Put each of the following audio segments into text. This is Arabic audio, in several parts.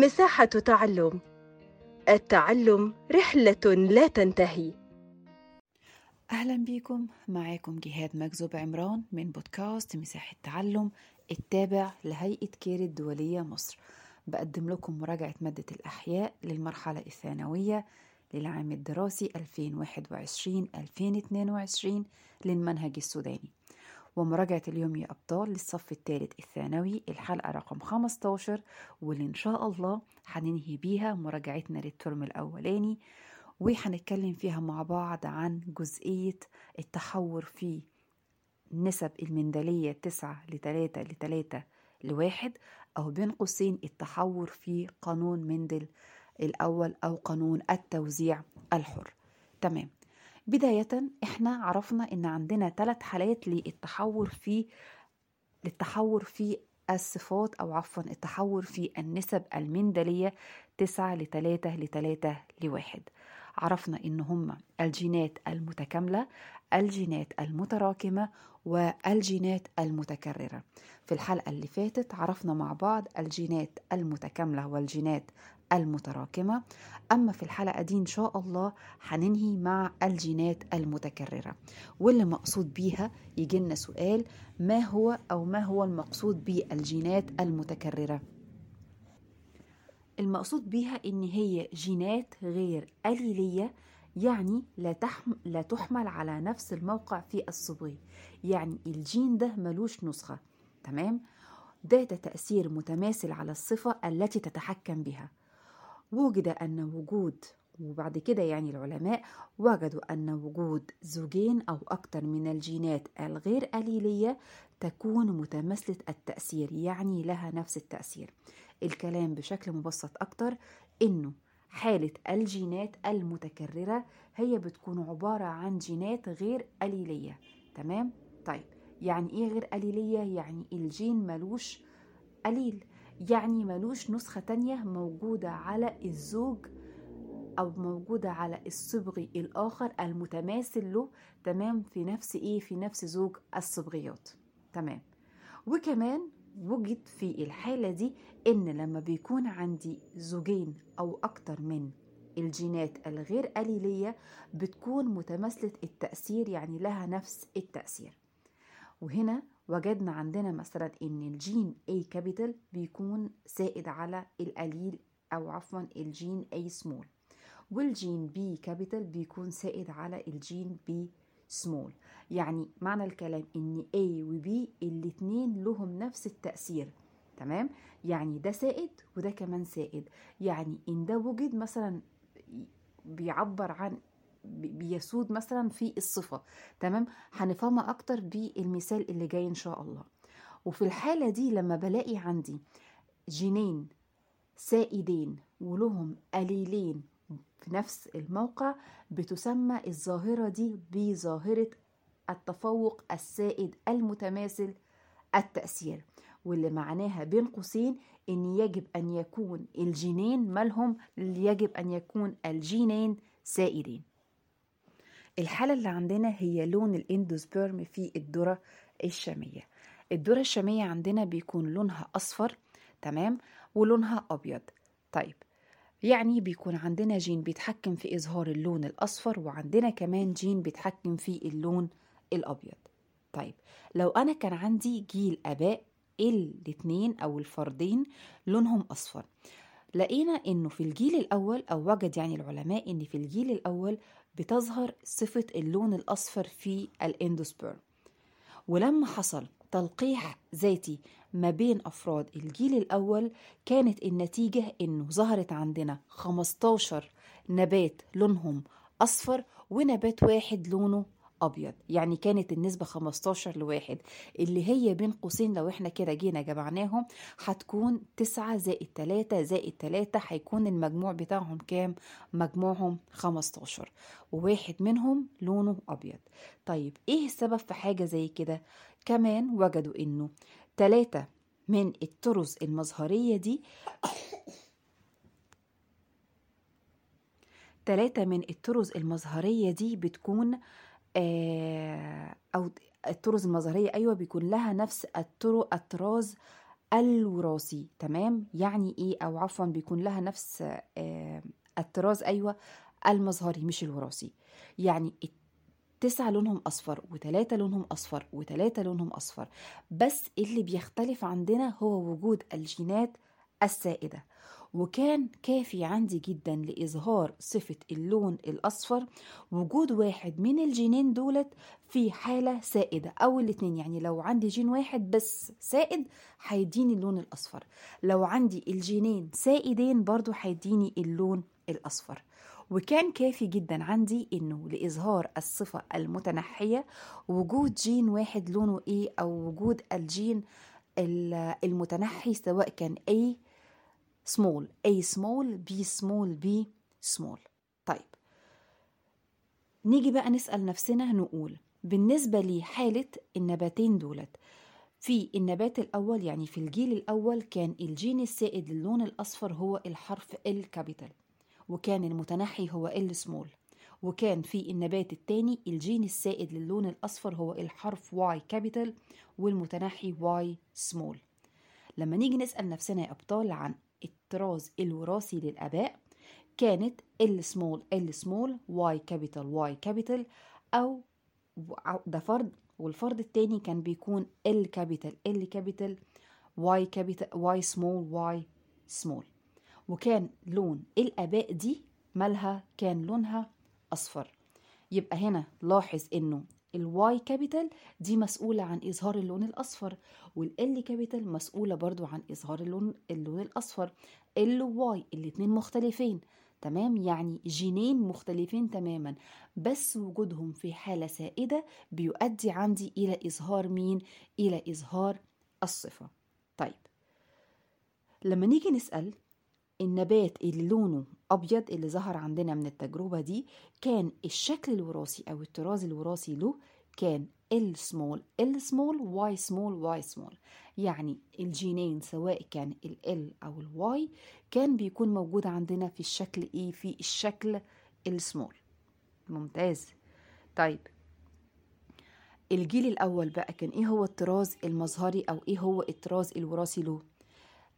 مساحة تعلم. التعلم رحلة لا تنتهي. أهلا بيكم. معاكم جهاد مكذوب عمران من بودكاست مساحة تعلم التابع لهيئة كير الدولية مصر. بقدم لكم مراجعة مادة الأحياء للمرحلة الثانوية للعام الدراسي 2021-2022 للمنهج السوداني. ومراجعة اليوم يا أبطال للصف الثالث الثانوي الحلقة رقم 15 واللي إن شاء الله هننهي بيها مراجعتنا للترم الأولاني وهنتكلم فيها مع بعض عن جزئية التحور في نسب المندلية تسعة لتلاتة لتلاتة لواحد أو بين قوسين التحور في قانون مندل الأول أو قانون التوزيع الحر. تمام. بداية إحنا عرفنا إن عندنا ثلاث حالات للتحور في للتحور في الصفات أو عفوا التحور في النسب المندلية تسعة لتلاتة لتلاتة لواحد. عرفنا إن هما الجينات المتكاملة الجينات المتراكمة والجينات المتكررة. في الحلقة اللي فاتت عرفنا مع بعض الجينات المتكاملة والجينات المتراكمة. أما في الحلقة دي إن شاء الله هننهي مع الجينات المتكررة. واللي مقصود بيها يجي لنا سؤال ما هو أو ما هو المقصود بالجينات المتكررة؟ المقصود بيها إن هي جينات غير أليلية يعني لا, تحم... لا تحمل على نفس الموقع في الصبغي. يعني الجين ده ملوش نسخة تمام؟ ذات تأثير متماثل على الصفة التي تتحكم بها. وجد أن وجود وبعد كده يعني العلماء وجدوا أن وجود زوجين أو أكثر من الجينات الغير أليلية تكون متماثلة التأثير يعني لها نفس التأثير. الكلام بشكل مبسط أكتر إنه حالة الجينات المتكررة هي بتكون عبارة عن جينات غير أليلية تمام؟ طيب يعني إيه غير أليلية؟ يعني الجين ملوش أليل يعني ملوش نسخة تانية موجودة على الزوج أو موجودة على الصبغي الآخر المتماثل له تمام في نفس إيه في نفس زوج الصبغيات تمام وكمان وجد في الحالة دي إن لما بيكون عندي زوجين أو أكتر من الجينات الغير أليلية بتكون متماثلة التأثير يعني لها نفس التأثير. وهنا وجدنا عندنا مثلا إن الجين A capital بيكون سائد على ال allele أو عفوا الجين A سمول والجين B capital بيكون سائد على الجين B سمول يعني معنى الكلام إن A و B الاتنين لهم نفس التأثير. تمام؟ يعني ده سائد وده كمان سائد. يعني إن ده وجد مثلا بيعبر عن بيسود مثلا في الصفة. تمام؟ هنفهمها أكتر بالمثال اللي جاي إن شاء الله. وفي الحالة دي لما بلاقي عندي جينين سائدين ولهم أليلين في نفس الموقع بتسمى الظاهرة دي بظاهرة التفوق السائد المتماثل التأثير واللي معناها بين قوسين إن يجب أن يكون الجينين مالهم يجب أن يكون الجينين سائدين. الحالة اللي عندنا هي لون الإندوسبيرم في الذرة الشامية. الذرة الشامية عندنا بيكون لونها أصفر تمام ولونها أبيض. طيب يعني بيكون عندنا جين بيتحكم في إظهار اللون الأصفر وعندنا كمان جين بيتحكم في اللون الأبيض. طيب لو أنا كان عندي جيل آباء الاتنين أو الفردين لونهم أصفر لقينا إنه في الجيل الأول أو وجد يعني العلماء إن في الجيل الأول بتظهر صفة اللون الأصفر في الاندوسبيرم ولما حصل تلقيح ذاتي ما بين أفراد الجيل الأول كانت النتيجة إنه ظهرت عندنا 15 نبات لونهم أصفر ونبات واحد لونه أبيض يعني كانت النسبة 15 لواحد اللي هي بين قوسين لو إحنا كده جينا جمعناهم هتكون 9 زائد 3 زائد 3 هيكون المجموع بتاعهم كام؟ مجموعهم 15 وواحد منهم لونه أبيض طيب إيه السبب في حاجة زي كده؟ كمان وجدوا إنه 3 من الطرز المظهرية دي. ثلاثة من الطرز المظهرية دي بتكون آه، أو الطرز المظهرية أيوة بيكون لها نفس الطرق الطراز الوراثي تمام؟ يعني إيه؟ أو عفوا بيكون لها نفس آه الطراز أيوه المظهري مش الوراثي. يعني تسعة لونهم أصفر وتلاتة لونهم أصفر وتلاتة لونهم أصفر. بس اللي بيختلف عندنا هو وجود الجينات السائدة. وكان كافي عندي جدا لإظهار صفة اللون الأصفر. وجود واحد من الجينين دولت في حالة سائدة أو الاتنين. يعني لو عندي جين واحد بس سائد هيديني اللون الأصفر. لو عندي الجينين سائدين برضو هيديني اللون الأصفر. وكان كافي جدا عندي إنه لإظهار الصفة المتنحية وجود جين واحد لونه إيه أو وجود الجين المتنحي سواء كان A small A small B small B small. طيب. نيجي بقى نسأل نفسنا نقول بالنسبة لحالة النباتين دولت في النبات الأول يعني في الجيل الأول كان الجين السائد للون الأصفر هو الحرف L capital وكان المتنحي هو L small وكان في النبات الثاني الجين السائد للون الأصفر هو الحرف Y capital والمتنحي واي سمول. لما نيجي نسأل نفسنا يا أبطال عن الطراز الوراثي للآباء كانت L small L small Y capital Y capital أو ده فرد والفرد التاني كان بيكون L capital L capital Y capital Y small Y small. وكان لون. الآباء دي؟ مالها؟ كان لونها أصفر. يبقى هنا لاحظ إنه ال Y capital دي مسؤولة عن إظهار اللون الأصفر وال L capital مسؤولة برضو عن إظهار اللون, اللون الأصفر. L Y الاتنين مختلفين تمام؟ يعني جينين مختلفين تماما. بس وجودهم في حالة سائدة بيؤدي عندي إلى إظهار مين؟ إلى إظهار الصفة. طيب لما نيجي نسأل النبات اللي لونه أبيض اللي ظهر عندنا من التجربة دي كان الشكل الوراثي أو الطراز الوراثي له كان L small L small Y small Y small يعني الجينين سواء كان ال L Y كان بيكون موجود عندنا في الشكل إيه في الشكل السمول ممتاز. طيب. الجيل الأول بقى كان إيه هو الطراز المظهري أو إيه هو الطراز الوراثي له؟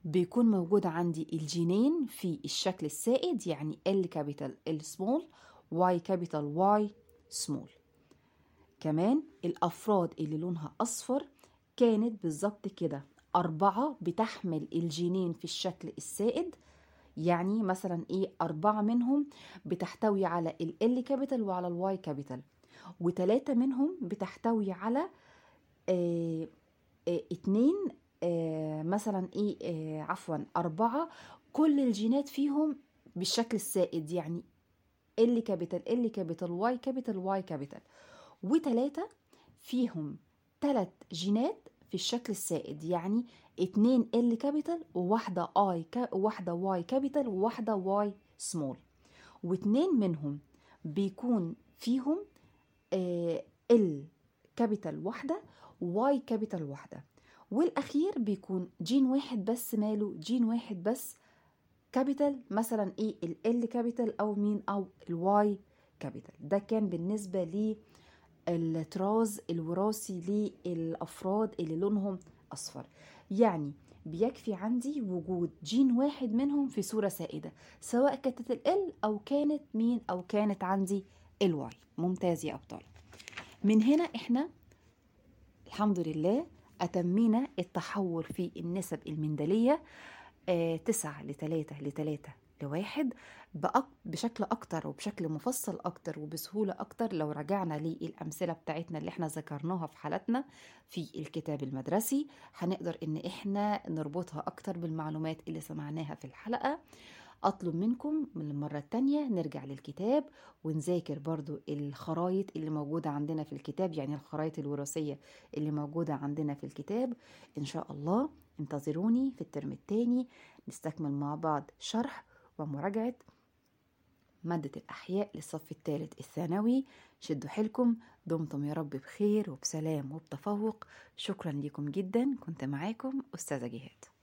بيكون موجود عندي الجينين في الشكل السائد يعني L capital L small Y capital Y small كمان الأفراد اللي لونها أصفر كانت بالظبط كده أربعة بتحمل الجينين في الشكل السائد يعني مثلا إيه أربعة منهم بتحتوي على ال L capital وعلى ال Y capital وتلاتة منهم بتحتوي على آه آه اتنين مثلا إيه آه عفوا أربعة كل الجينات فيهم بالشكل السائد يعني L capital L capital Y capital Y capital وتلاتة فيهم تلات جينات في الشكل السائد يعني اتنين L capital وواحدة اي كا وواحدة Y capital وواحدة Y small واتنين منهم بيكون فيهم آه L capital واحدة Y capital واحدة. والأخير بيكون جين واحد بس ماله جين واحد بس capital مثلا A ال capital أو مين أو ال Y capital ده كان بالنسبة لي الطراز الوراثي للأفراد اللي لونهم أصفر. يعني بيكفي عندي وجود جين واحد منهم في صورة سائدة سواء كانت ال أو كانت مين أو كانت عندي ال Y ممتاز يا أبطال. من هنا إحنا الحمد لله أتمينا التحول في النسب المندلية آه تسعة لتلاتة لتلاتة لواحد بشكل أكتر وبشكل مفصل أكتر وبسهولة أكتر لو رجعنا للأمثلة بتاعتنا اللي إحنا ذكرناها في حالتنا في الكتاب المدرسي. هنقدر إن إحنا نربطها أكتر بالمعلومات اللي سمعناها في الحلقة. أطلب منكم من المرة التانية نرجع للكتاب ونذاكر برضو الخرايط اللي موجودة عندنا في الكتاب يعني الخرايط الوراثية اللي موجودة عندنا في الكتاب. إن شاء الله انتظروني في الترم التاني. نستكمل مع بعض شرح ومراجعة مادة الأحياء للصف الثالث الثانوي. شدوا حيلكم. دمتم يا رب بخير وبسلام وبتفوق. شكرا لكم جدا. كنت معاكم أستاذة جهاد.